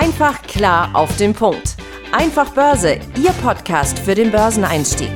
Einfach klar auf den Punkt. Einfach Börse, Ihr Podcast für den Börseneinstieg.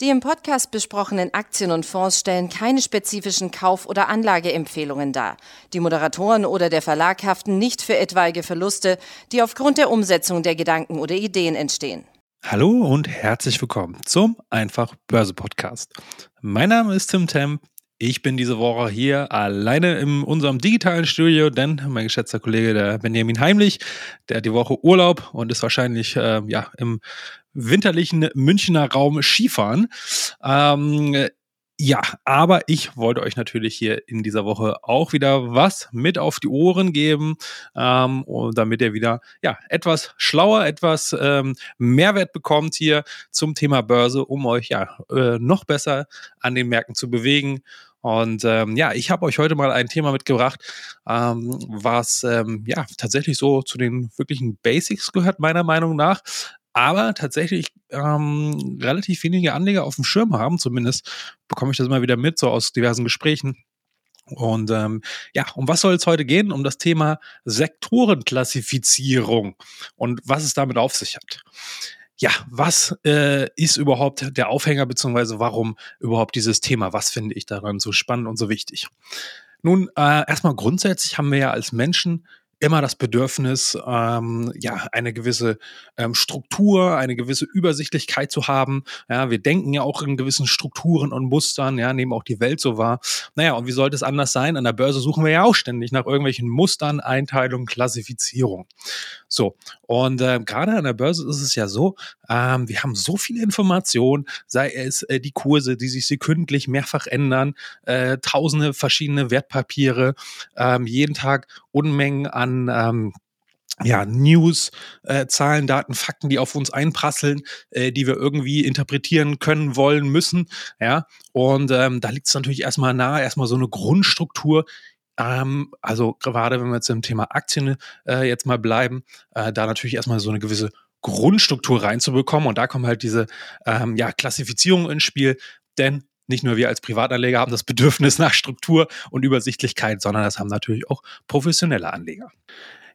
Die im Podcast besprochenen Aktien und Fonds stellen keine spezifischen Kauf- oder Anlageempfehlungen dar. Die Moderatoren oder der Verlag haften nicht für etwaige Verluste, die aufgrund der Umsetzung der Gedanken oder Ideen entstehen. Hallo und herzlich willkommen zum Einfach Börse Podcast. Mein Name ist Tim Temp. Ich bin diese Woche hier alleine in unserem digitalen Studio, denn mein geschätzter Kollege, der Benjamin Heimlich, der hat die Woche Urlaub und ist wahrscheinlich äh, ja, im winterlichen Münchner Raum Skifahren. Ähm, ja, aber ich wollte euch natürlich hier in dieser Woche auch wieder was mit auf die Ohren geben, ähm, damit ihr wieder ja etwas schlauer, etwas ähm, Mehrwert bekommt hier zum Thema Börse, um euch ja äh, noch besser an den Märkten zu bewegen. Und ähm, ja, ich habe euch heute mal ein Thema mitgebracht, ähm, was ähm, ja tatsächlich so zu den wirklichen Basics gehört, meiner Meinung nach aber tatsächlich ähm, relativ wenige Anleger auf dem Schirm haben. Zumindest bekomme ich das immer wieder mit, so aus diversen Gesprächen. Und ähm, ja, um was soll es heute gehen? Um das Thema Sektorenklassifizierung und was es damit auf sich hat. Ja, was äh, ist überhaupt der Aufhänger, beziehungsweise warum überhaupt dieses Thema? Was finde ich daran so spannend und so wichtig? Nun, äh, erstmal grundsätzlich haben wir ja als Menschen immer das Bedürfnis, ähm, ja, eine gewisse ähm, Struktur, eine gewisse Übersichtlichkeit zu haben. Ja, wir denken ja auch in gewissen Strukturen und Mustern, ja, nehmen auch die Welt so wahr. Naja, und wie sollte es anders sein? An der Börse suchen wir ja auch ständig nach irgendwelchen Mustern, Einteilungen, Klassifizierung. So, und äh, gerade an der Börse ist es ja so, ähm, wir haben so viele Informationen, sei es äh, die Kurse, die sich sekündlich mehrfach ändern, äh, tausende verschiedene Wertpapiere, ähm, jeden Tag Unmengen an ähm, ja, News, äh, Zahlen, Daten, Fakten, die auf uns einprasseln, äh, die wir irgendwie interpretieren können, wollen, müssen. Ja, und ähm, da liegt es natürlich erstmal nahe, erstmal so eine Grundstruktur. Ähm, also gerade wenn wir jetzt im Thema Aktien äh, jetzt mal bleiben, äh, da natürlich erstmal so eine gewisse Grundstruktur reinzubekommen. Und da kommen halt diese ähm, ja, Klassifizierungen ins Spiel. Denn nicht nur wir als Privatanleger haben das Bedürfnis nach Struktur und Übersichtlichkeit, sondern das haben natürlich auch professionelle Anleger.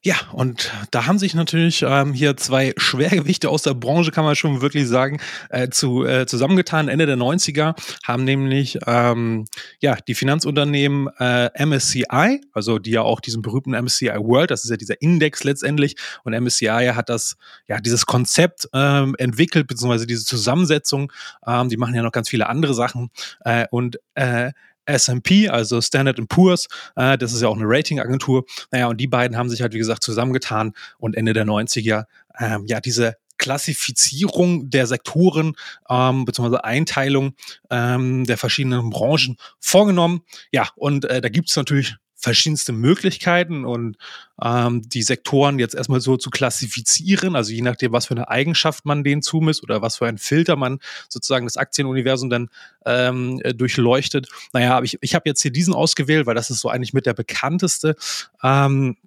Ja, und da haben sich natürlich ähm, hier zwei Schwergewichte aus der Branche, kann man schon wirklich sagen, äh, zu, äh, zusammengetan. Ende der 90er haben nämlich ähm, ja, die Finanzunternehmen äh, MSCI, also die ja auch diesen berühmten MSCI World, das ist ja dieser Index letztendlich, und MSCI hat das, ja, dieses Konzept ähm, entwickelt, beziehungsweise diese Zusammensetzung, ähm, die machen ja noch ganz viele andere Sachen. Äh, und äh, S&P, also Standard Poor's, äh, das ist ja auch eine Ratingagentur. Naja, und die beiden haben sich halt, wie gesagt, zusammengetan und Ende der 90er, ähm, ja, diese Klassifizierung der Sektoren ähm, beziehungsweise Einteilung ähm, der verschiedenen Branchen vorgenommen. Ja, und äh, da gibt es natürlich verschiedenste Möglichkeiten und ähm, die Sektoren jetzt erstmal so zu klassifizieren, also je nachdem, was für eine Eigenschaft man denen zumisst oder was für ein Filter man sozusagen das Aktienuniversum dann ähm, äh, durchleuchtet. Naja, ich, ich habe jetzt hier diesen ausgewählt, weil das ist so eigentlich mit der bekannteste. Ähm,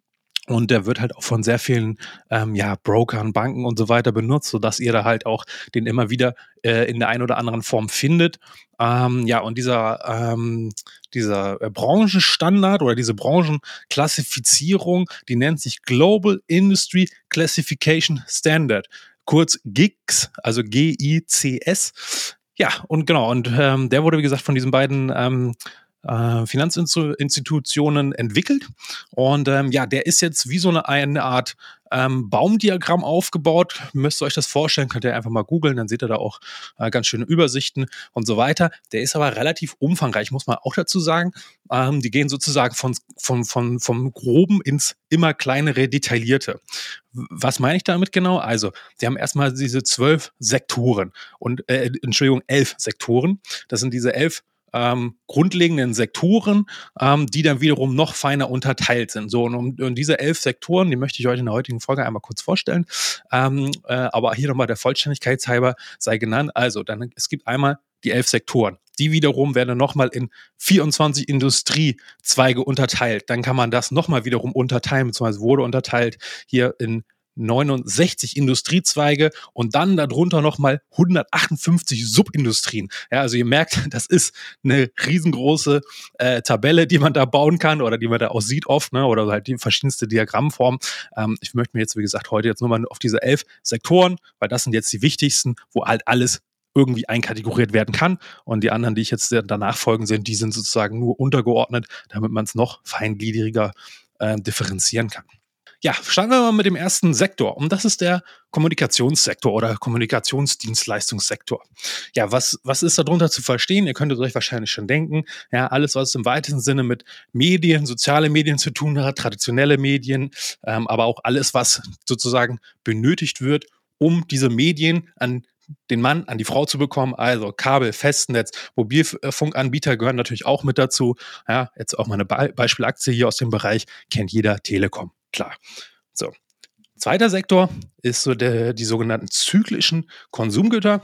und der wird halt auch von sehr vielen ähm, ja, Brokern, Banken und so weiter benutzt, sodass ihr da halt auch den immer wieder äh, in der einen oder anderen Form findet. Ähm, ja, und dieser, ähm, dieser äh, Branchenstandard oder diese Branchenklassifizierung, die nennt sich Global Industry Classification Standard, kurz GICS, also G-I-C-S. Ja, und genau, und ähm, der wurde, wie gesagt, von diesen beiden ähm, äh, Finanzinstitutionen entwickelt. Und ähm, ja, der ist jetzt wie so eine, eine Art ähm, Baumdiagramm aufgebaut. Müsst ihr euch das vorstellen, könnt ihr einfach mal googeln, dann seht ihr da auch äh, ganz schöne Übersichten und so weiter. Der ist aber relativ umfangreich, muss man auch dazu sagen. Ähm, die gehen sozusagen von, von, von, vom Groben ins immer kleinere, detaillierte. Was meine ich damit genau? Also, sie haben erstmal diese zwölf Sektoren und, äh, Entschuldigung, elf Sektoren. Das sind diese elf ähm, grundlegenden Sektoren, ähm, die dann wiederum noch feiner unterteilt sind. So, und, und diese elf Sektoren, die möchte ich euch in der heutigen Folge einmal kurz vorstellen. Ähm, äh, aber hier nochmal der Vollständigkeitshalber sei genannt. Also, dann, es gibt einmal die elf Sektoren. Die wiederum werden nochmal in 24 Industriezweige unterteilt. Dann kann man das nochmal wiederum unterteilen, beziehungsweise wurde unterteilt hier in 69 Industriezweige und dann darunter nochmal 158 Subindustrien. Ja, also ihr merkt, das ist eine riesengroße äh, Tabelle, die man da bauen kann oder die man da auch sieht oft, ne, oder halt die verschiedenste Diagrammform. Ähm, ich möchte mir jetzt, wie gesagt, heute jetzt nur mal auf diese elf Sektoren, weil das sind jetzt die wichtigsten, wo halt alles irgendwie einkategoriert werden kann. Und die anderen, die ich jetzt danach folgen sind, die sind sozusagen nur untergeordnet, damit man es noch feingliedriger äh, differenzieren kann. Ja, starten wir mal mit dem ersten Sektor. Und das ist der Kommunikationssektor oder Kommunikationsdienstleistungssektor. Ja, was, was ist darunter zu verstehen? Ihr könntet euch wahrscheinlich schon denken. Ja, alles, was im weitesten Sinne mit Medien, soziale Medien zu tun hat, traditionelle Medien, ähm, aber auch alles, was sozusagen benötigt wird, um diese Medien an den Mann an die Frau zu bekommen. Also Kabel, Festnetz, Mobilfunkanbieter gehören natürlich auch mit dazu. Ja, jetzt auch mal eine Be Beispielaktie hier aus dem Bereich kennt jeder Telekom. Klar. So. Zweiter Sektor ist so der, die sogenannten zyklischen Konsumgüter.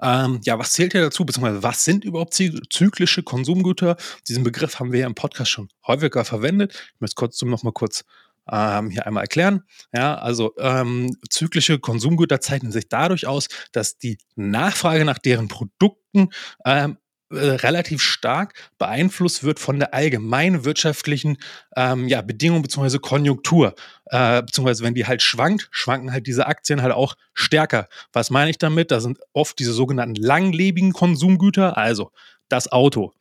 Ähm, ja, was zählt hier dazu, beziehungsweise was sind überhaupt zyklische Konsumgüter? Diesen Begriff haben wir ja im Podcast schon häufiger verwendet. Ich möchte es kurz noch mal kurz ähm, hier einmal erklären. Ja, also ähm, zyklische Konsumgüter zeichnen sich dadurch aus, dass die Nachfrage nach deren Produkten ähm, äh, relativ stark beeinflusst wird von der allgemeinen wirtschaftlichen ähm, ja, Bedingung bzw. Konjunktur. Äh, beziehungsweise wenn die halt schwankt, schwanken halt diese Aktien halt auch stärker. Was meine ich damit? Da sind oft diese sogenannten langlebigen Konsumgüter, also das Auto,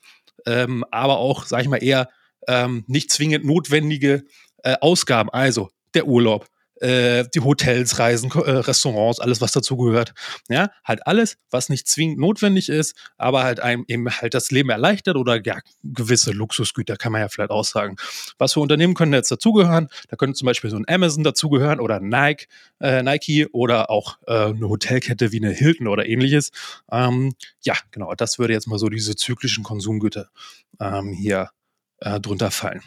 ähm, aber auch, sage ich mal, eher ähm, nicht zwingend notwendige äh, Ausgaben, also der Urlaub, äh, die Hotels, Reisen, äh, Restaurants, alles, was dazugehört. Ja, halt alles, was nicht zwingend notwendig ist, aber halt einem eben halt das Leben erleichtert oder ja, gewisse Luxusgüter, kann man ja vielleicht auch sagen. Was für Unternehmen können jetzt dazugehören? Da könnte zum Beispiel so ein Amazon dazugehören oder Nike, äh, Nike oder auch äh, eine Hotelkette wie eine Hilton oder ähnliches. Ähm, ja, genau, das würde jetzt mal so diese zyklischen Konsumgüter ähm, hier äh, drunter fallen.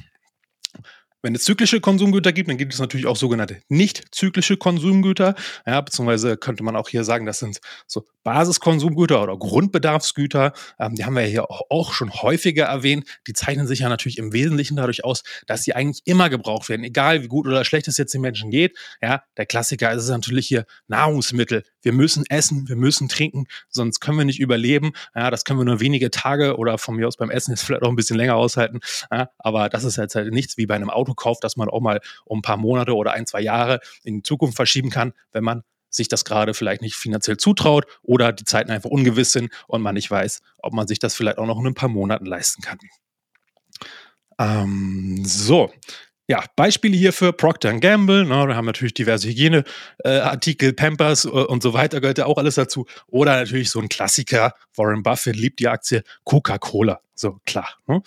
Wenn es zyklische Konsumgüter gibt, dann gibt es natürlich auch sogenannte nicht zyklische Konsumgüter. Ja, beziehungsweise könnte man auch hier sagen, das sind so Basiskonsumgüter oder Grundbedarfsgüter. Ähm, die haben wir ja hier auch schon häufiger erwähnt. Die zeichnen sich ja natürlich im Wesentlichen dadurch aus, dass sie eigentlich immer gebraucht werden, egal wie gut oder schlecht es jetzt den Menschen geht. Ja, der Klassiker ist natürlich hier Nahrungsmittel. Wir müssen essen, wir müssen trinken, sonst können wir nicht überleben. Ja, das können wir nur wenige Tage oder von mir aus beim Essen jetzt vielleicht auch ein bisschen länger aushalten. Ja, aber das ist jetzt halt nichts wie bei einem Auto Autokauf, das man auch mal um ein paar Monate oder ein, zwei Jahre in die Zukunft verschieben kann, wenn man sich das gerade vielleicht nicht finanziell zutraut oder die Zeiten einfach ungewiss sind und man nicht weiß, ob man sich das vielleicht auch noch in ein paar Monaten leisten kann. Ähm, so, ja, Beispiele hierfür Procter Gamble, ne, da haben natürlich diverse Hygieneartikel, äh, Pampers äh, und so weiter, gehört ja auch alles dazu. Oder natürlich so ein Klassiker, Warren Buffett liebt die Aktie Coca-Cola, so klar. Ne?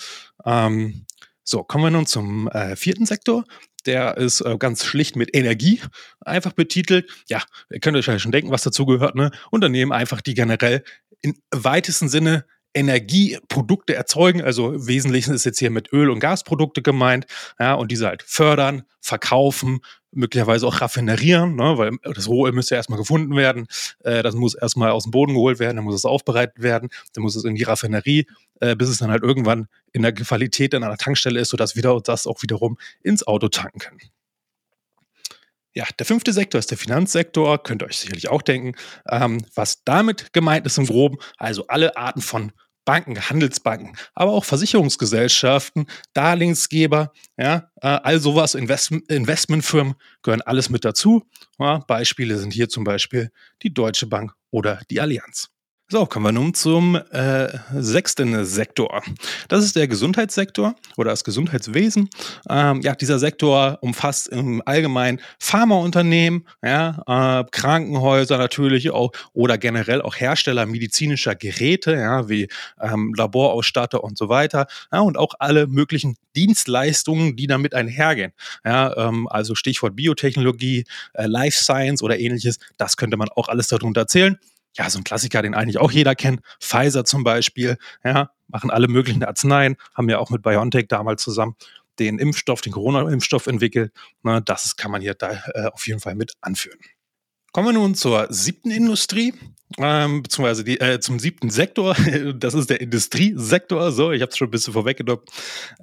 Ähm, so, kommen wir nun zum äh, vierten Sektor. Der ist äh, ganz schlicht mit Energie einfach betitelt. Ja, ihr könnt euch ja schon denken, was dazu gehört. Ne? Unternehmen einfach, die generell im weitesten Sinne Energieprodukte erzeugen. Also im Wesentlichen ist jetzt hier mit Öl- und Gasprodukte gemeint. Ja, und diese halt fördern, verkaufen, möglicherweise auch raffinerieren, ne, weil das Rohöl müsste ja erstmal gefunden werden. Äh, das muss erstmal aus dem Boden geholt werden, dann muss es aufbereitet werden, dann muss es in die Raffinerie, äh, bis es dann halt irgendwann in der Qualität an einer Tankstelle ist, sodass wir das auch wiederum ins Auto tanken können. Ja, der fünfte Sektor ist der Finanzsektor, könnt ihr euch sicherlich auch denken. Ähm, was damit gemeint ist im Groben, also alle Arten von Banken, Handelsbanken, aber auch Versicherungsgesellschaften, Darlehensgeber, ja, äh, all sowas, Invest Investmentfirmen gehören alles mit dazu. Ja, Beispiele sind hier zum Beispiel die Deutsche Bank oder die Allianz. So, kommen wir nun zum äh, sechsten Sektor. Das ist der Gesundheitssektor oder das Gesundheitswesen. Ähm, ja, dieser Sektor umfasst im Allgemeinen Pharmaunternehmen, ja, äh, Krankenhäuser natürlich auch oder generell auch Hersteller medizinischer Geräte, ja, wie ähm, Laborausstatter und so weiter. Ja, und auch alle möglichen Dienstleistungen, die damit einhergehen. Ja, ähm, also Stichwort Biotechnologie, äh, Life Science oder ähnliches. Das könnte man auch alles darunter zählen ja, so ein Klassiker, den eigentlich auch jeder kennt. Pfizer zum Beispiel, ja, machen alle möglichen Arzneien, haben ja auch mit BioNTech damals zusammen den Impfstoff, den Corona-Impfstoff entwickelt. Na, das kann man hier da äh, auf jeden Fall mit anführen. Kommen wir nun zur siebten Industrie, ähm, beziehungsweise die, äh, zum siebten Sektor. Das ist der Industriesektor. So, ich habe es schon ein bisschen vorweggenommen.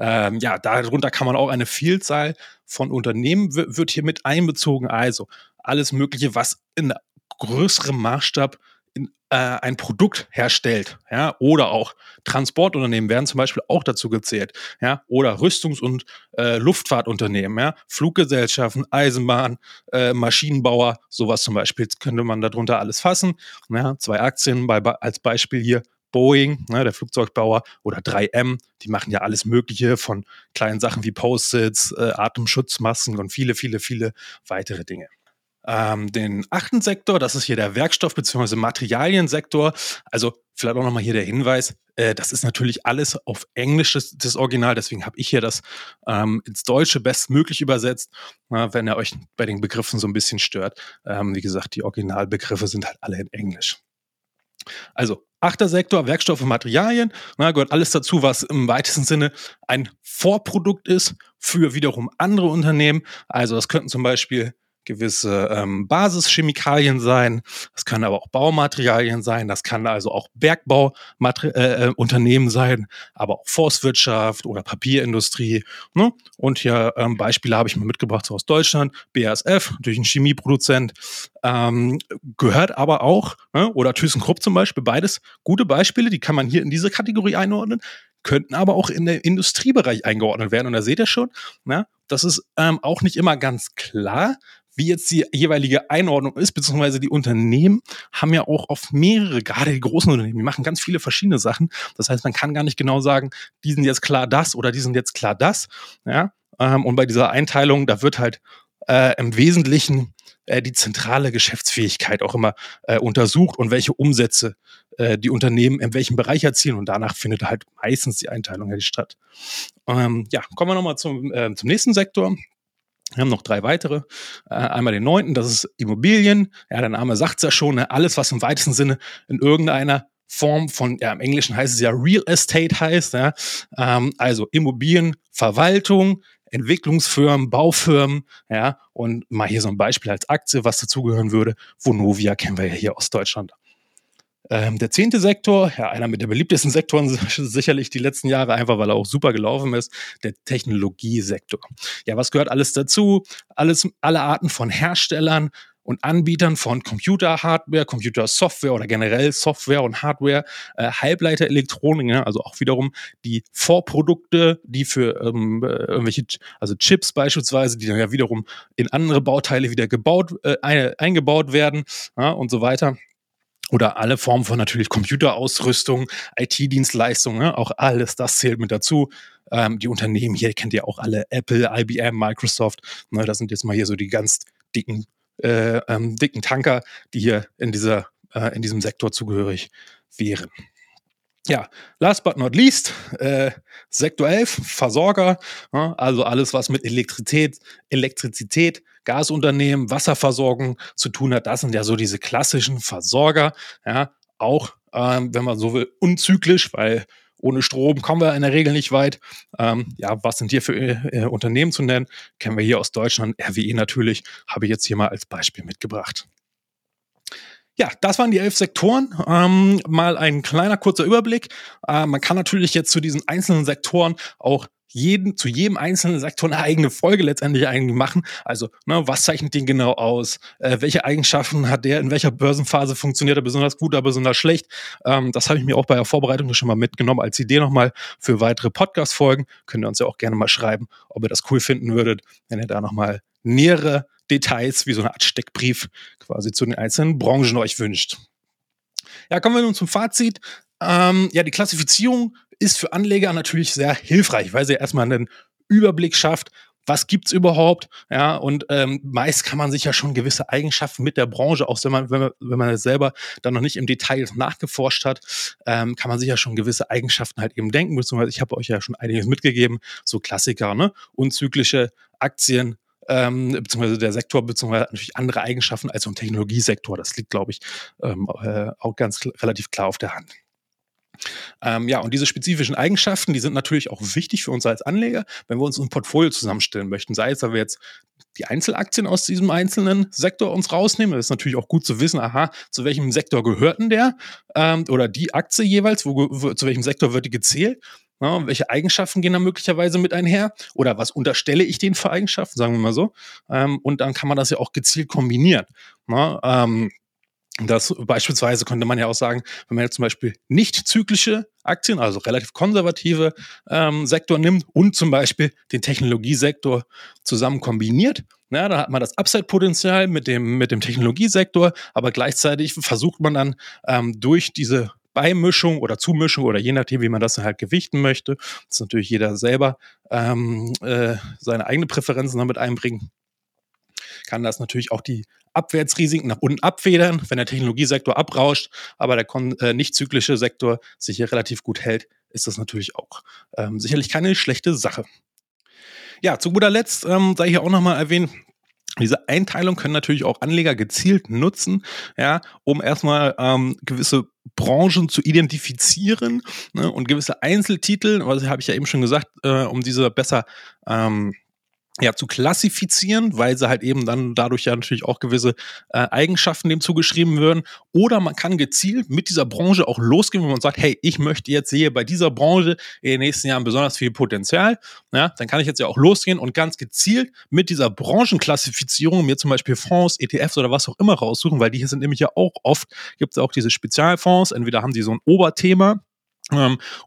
Ähm, ja, darunter kann man auch eine Vielzahl von Unternehmen wird hier mit einbezogen. Also alles Mögliche, was in größerem Maßstab in, äh, ein Produkt herstellt, ja, oder auch Transportunternehmen werden zum Beispiel auch dazu gezählt, ja, oder Rüstungs- und äh, Luftfahrtunternehmen, ja, Fluggesellschaften, Eisenbahn, äh, Maschinenbauer, sowas zum Beispiel könnte man darunter alles fassen. Ja, zwei Aktien bei, als Beispiel hier. Boeing, ne, der Flugzeugbauer, oder 3M, die machen ja alles Mögliche von kleinen Sachen wie Post-its, äh, Atemschutzmasken und viele, viele, viele weitere Dinge ähm, den achten Sektor, das ist hier der Werkstoff- bzw. Materialiensektor. Also vielleicht auch nochmal hier der Hinweis, äh, das ist natürlich alles auf Englisch das, das Original, deswegen habe ich hier das ähm, ins Deutsche bestmöglich übersetzt, äh, wenn er euch bei den Begriffen so ein bisschen stört. Ähm, wie gesagt, die Originalbegriffe sind halt alle in Englisch. Also, achter Sektor, Werkstoffe, Materialien, na, gehört alles dazu, was im weitesten Sinne ein Vorprodukt ist für wiederum andere Unternehmen. Also, das könnten zum Beispiel gewisse ähm, Basischemikalien sein, das kann aber auch Baumaterialien sein, das kann also auch Bergbauunternehmen äh, äh sein, aber auch Forstwirtschaft oder Papierindustrie. Ne? Und hier ähm, Beispiele habe ich mir mitgebracht so aus Deutschland, BASF, natürlich ein Chemieproduzent, ähm, gehört aber auch, ne? oder ThyssenKrupp zum Beispiel, beides gute Beispiele, die kann man hier in diese Kategorie einordnen könnten aber auch in den Industriebereich eingeordnet werden. Und da seht ihr schon, na, das ist ähm, auch nicht immer ganz klar, wie jetzt die jeweilige Einordnung ist, beziehungsweise die Unternehmen haben ja auch auf mehrere, gerade die großen Unternehmen, die machen ganz viele verschiedene Sachen. Das heißt, man kann gar nicht genau sagen, die sind jetzt klar das oder die sind jetzt klar das. Ja? Ähm, und bei dieser Einteilung, da wird halt äh, im Wesentlichen äh, die zentrale Geschäftsfähigkeit auch immer äh, untersucht und welche Umsätze äh, die Unternehmen in welchem Bereich erzielen. Und danach findet halt meistens die Einteilung halt statt. Ähm, ja, kommen wir nochmal zum, äh, zum nächsten Sektor. Wir haben noch drei weitere. Äh, einmal den neunten, das ist Immobilien. Ja, der Name sagt es ja schon, ne? alles, was im weitesten Sinne in irgendeiner Form von, ja, im Englischen heißt es ja Real Estate heißt, ja, ähm, also Immobilienverwaltung, Entwicklungsfirmen, Baufirmen, ja, und mal hier so ein Beispiel als Aktie, was dazugehören würde. Vonovia kennen wir ja hier aus Deutschland. Ähm, der zehnte Sektor, ja, einer mit der beliebtesten Sektoren sicherlich die letzten Jahre, einfach weil er auch super gelaufen ist, der Technologiesektor. Ja, was gehört alles dazu? Alles, alle Arten von Herstellern, und Anbietern von Computer-Hardware, Computer-Software oder generell Software und Hardware, äh, Halbleiterelektronik, ja, also auch wiederum die Vorprodukte, die für ähm, äh, irgendwelche, also Chips beispielsweise, die dann ja wiederum in andere Bauteile wieder gebaut, äh, eingebaut werden ja, und so weiter oder alle Formen von natürlich Computerausrüstung, IT-Dienstleistungen, ne? auch alles das zählt mit dazu. Ähm, die Unternehmen hier kennt ihr auch alle, Apple, IBM, Microsoft. Ne? Das sind jetzt mal hier so die ganz dicken, äh, ähm, dicken Tanker, die hier in dieser, äh, in diesem Sektor zugehörig wären. Ja, last but not least, äh, Sektor 11, Versorger, ja, also alles, was mit Elektrizität, Elektrizität, Gasunternehmen, Wasserversorgung zu tun hat. Das sind ja so diese klassischen Versorger, ja, auch, ähm, wenn man so will, unzyklisch, weil ohne Strom kommen wir in der Regel nicht weit. Ähm, ja, was sind hier für äh, Unternehmen zu nennen? Kennen wir hier aus Deutschland, RWE natürlich, habe ich jetzt hier mal als Beispiel mitgebracht. Ja, das waren die elf Sektoren. Ähm, mal ein kleiner kurzer Überblick. Äh, man kann natürlich jetzt zu diesen einzelnen Sektoren auch jeden, zu jedem einzelnen Sektor eine eigene Folge letztendlich eigentlich machen. Also, ne, was zeichnet den genau aus? Äh, welche Eigenschaften hat der? In welcher Börsenphase funktioniert er besonders gut oder besonders schlecht? Ähm, das habe ich mir auch bei der Vorbereitung schon mal mitgenommen als Idee nochmal für weitere Podcast-Folgen. Könnt ihr uns ja auch gerne mal schreiben, ob ihr das cool finden würdet, wenn ihr da nochmal nähere Details wie so eine Art Steckbrief quasi zu den einzelnen Branchen euch wünscht. Ja, kommen wir nun zum Fazit. Ähm, ja, die Klassifizierung ist für Anleger natürlich sehr hilfreich, weil sie erstmal einen Überblick schafft, was gibt's überhaupt, ja, und ähm, meist kann man sich ja schon gewisse Eigenschaften mit der Branche, auch wenn man, wenn man, wenn man es selber dann noch nicht im Detail nachgeforscht hat, ähm, kann man sich ja schon gewisse Eigenschaften halt eben denken, beziehungsweise ich habe euch ja schon einiges mitgegeben, so Klassiker, ne, unzyklische Aktien, ähm, beziehungsweise der Sektor, beziehungsweise natürlich andere Eigenschaften als so ein Technologiesektor. Das liegt, glaube ich, ähm, äh, auch ganz relativ klar auf der Hand. Ähm, ja, und diese spezifischen Eigenschaften, die sind natürlich auch wichtig für uns als Anleger, wenn wir uns ein Portfolio zusammenstellen möchten. Sei es, weil wir jetzt die Einzelaktien aus diesem einzelnen Sektor uns rausnehmen. Das ist natürlich auch gut zu wissen, aha, zu welchem Sektor gehört denn der? Ähm, oder die Aktie jeweils, wo, wo, zu welchem Sektor wird die gezählt? Ja, welche Eigenschaften gehen da möglicherweise mit einher? Oder was unterstelle ich denen für Eigenschaften, sagen wir mal so? Ähm, und dann kann man das ja auch gezielt kombinieren. Na, ähm, das beispielsweise könnte man ja auch sagen, wenn man jetzt zum Beispiel nicht zyklische Aktien, also relativ konservative ähm, Sektor nimmt und zum Beispiel den Technologiesektor zusammen kombiniert, na, dann hat man das Upside-Potenzial mit dem, mit dem Technologiesektor, aber gleichzeitig versucht man dann ähm, durch diese Beimischung oder Zumischung oder je nachdem, wie man das halt gewichten möchte, das ist natürlich jeder selber ähm, äh, seine eigene Präferenzen damit einbringen, kann das natürlich auch die Abwärtsrisiken nach unten abfedern, wenn der Technologiesektor abrauscht, aber der äh, nicht zyklische Sektor sich hier relativ gut hält, ist das natürlich auch ähm, sicherlich keine schlechte Sache. Ja, zu guter Letzt ähm, sei hier auch nochmal erwähnt, diese Einteilung können natürlich auch Anleger gezielt nutzen, ja, um erstmal ähm, gewisse Branchen zu identifizieren ne, und gewisse Einzeltitel, was habe ich ja eben schon gesagt, äh, um diese besser ähm, ja, zu klassifizieren, weil sie halt eben dann dadurch ja natürlich auch gewisse äh, Eigenschaften dem zugeschrieben würden. Oder man kann gezielt mit dieser Branche auch losgehen, wenn man sagt, hey, ich möchte jetzt sehe bei dieser Branche in den nächsten Jahren besonders viel Potenzial. Ja, dann kann ich jetzt ja auch losgehen und ganz gezielt mit dieser Branchenklassifizierung mir zum Beispiel Fonds, ETFs oder was auch immer raussuchen, weil die hier sind nämlich ja auch oft, gibt es auch diese Spezialfonds, entweder haben die so ein Oberthema,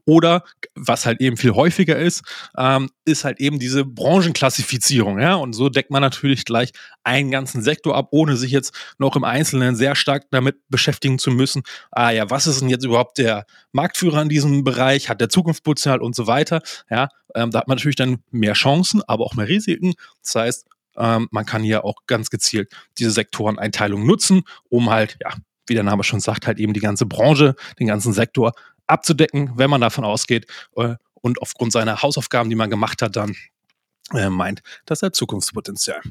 oder was halt eben viel häufiger ist, ähm, ist halt eben diese Branchenklassifizierung, ja. Und so deckt man natürlich gleich einen ganzen Sektor ab, ohne sich jetzt noch im Einzelnen sehr stark damit beschäftigen zu müssen. Ah ja, was ist denn jetzt überhaupt der Marktführer in diesem Bereich? Hat der Zukunftspotenzial und so weiter? Ja, ähm, da hat man natürlich dann mehr Chancen, aber auch mehr Risiken. Das heißt, ähm, man kann hier auch ganz gezielt diese Sektoreneinteilung nutzen, um halt, ja, wie der Name schon sagt, halt eben die ganze Branche, den ganzen Sektor abzudecken, wenn man davon ausgeht äh, und aufgrund seiner Hausaufgaben, die man gemacht hat, dann äh, meint, dass er Zukunftspotenzial.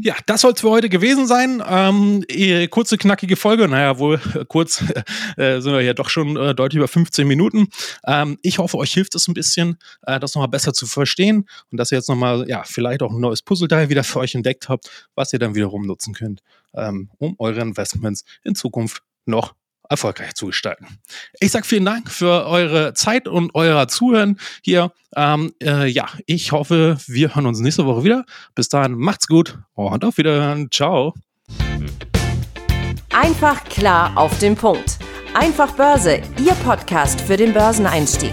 Ja, das soll es für heute gewesen sein. Ähm, eh, kurze, knackige Folge. Naja, wohl äh, kurz äh, sind wir ja doch schon äh, deutlich über 15 Minuten. Ähm, ich hoffe, euch hilft es ein bisschen, äh, das nochmal besser zu verstehen und dass ihr jetzt nochmal, ja, vielleicht auch ein neues Puzzleteil wieder für euch entdeckt habt, was ihr dann wiederum nutzen könnt, ähm, um eure Investments in Zukunft noch erfolgreich zu gestalten. Ich sage vielen Dank für eure Zeit und euer Zuhören hier. Ähm, äh, ja, ich hoffe, wir hören uns nächste Woche wieder. Bis dahin, macht's gut und auf Wiederhören. Ciao. Einfach klar auf den Punkt. Einfach Börse, Ihr Podcast für den Börseneinstieg.